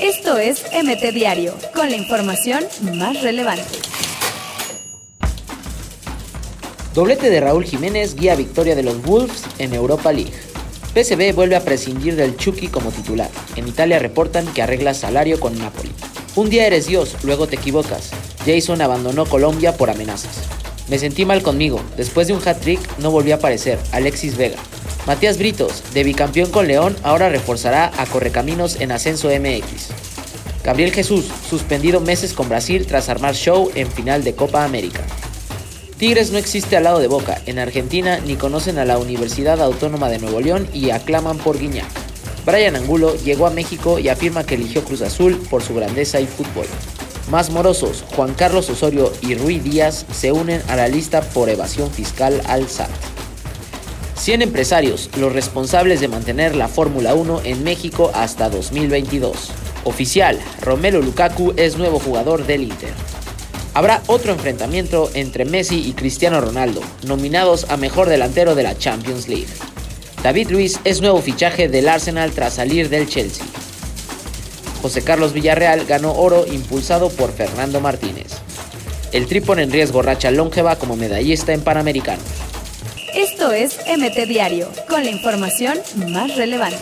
Esto es MT Diario, con la información más relevante. Doblete de Raúl Jiménez guía victoria de los Wolves en Europa League. PSV vuelve a prescindir del Chucky como titular. En Italia reportan que arregla salario con Napoli. Un día eres Dios, luego te equivocas. Jason abandonó Colombia por amenazas. Me sentí mal conmigo. Después de un hat-trick no volvió a aparecer. Alexis Vega. Matías Britos, de bicampeón con León, ahora reforzará a Correcaminos en Ascenso MX. Gabriel Jesús, suspendido meses con Brasil tras armar show en final de Copa América. Tigres no existe al lado de Boca. En Argentina ni conocen a la Universidad Autónoma de Nuevo León y aclaman por Guiñac. Brian Angulo llegó a México y afirma que eligió Cruz Azul por su grandeza y fútbol. Más morosos, Juan Carlos Osorio y Rui Díaz se unen a la lista por evasión fiscal al SAT. 100 empresarios, los responsables de mantener la Fórmula 1 en México hasta 2022. Oficial, Romelo Lukaku es nuevo jugador del Inter. Habrá otro enfrentamiento entre Messi y Cristiano Ronaldo, nominados a mejor delantero de la Champions League. David Luis es nuevo fichaje del Arsenal tras salir del Chelsea. José Carlos Villarreal ganó oro impulsado por Fernando Martínez. El Tripon en riesgo racha longeva como medallista en Panamericanos. Esto es MT Diario, con la información más relevante.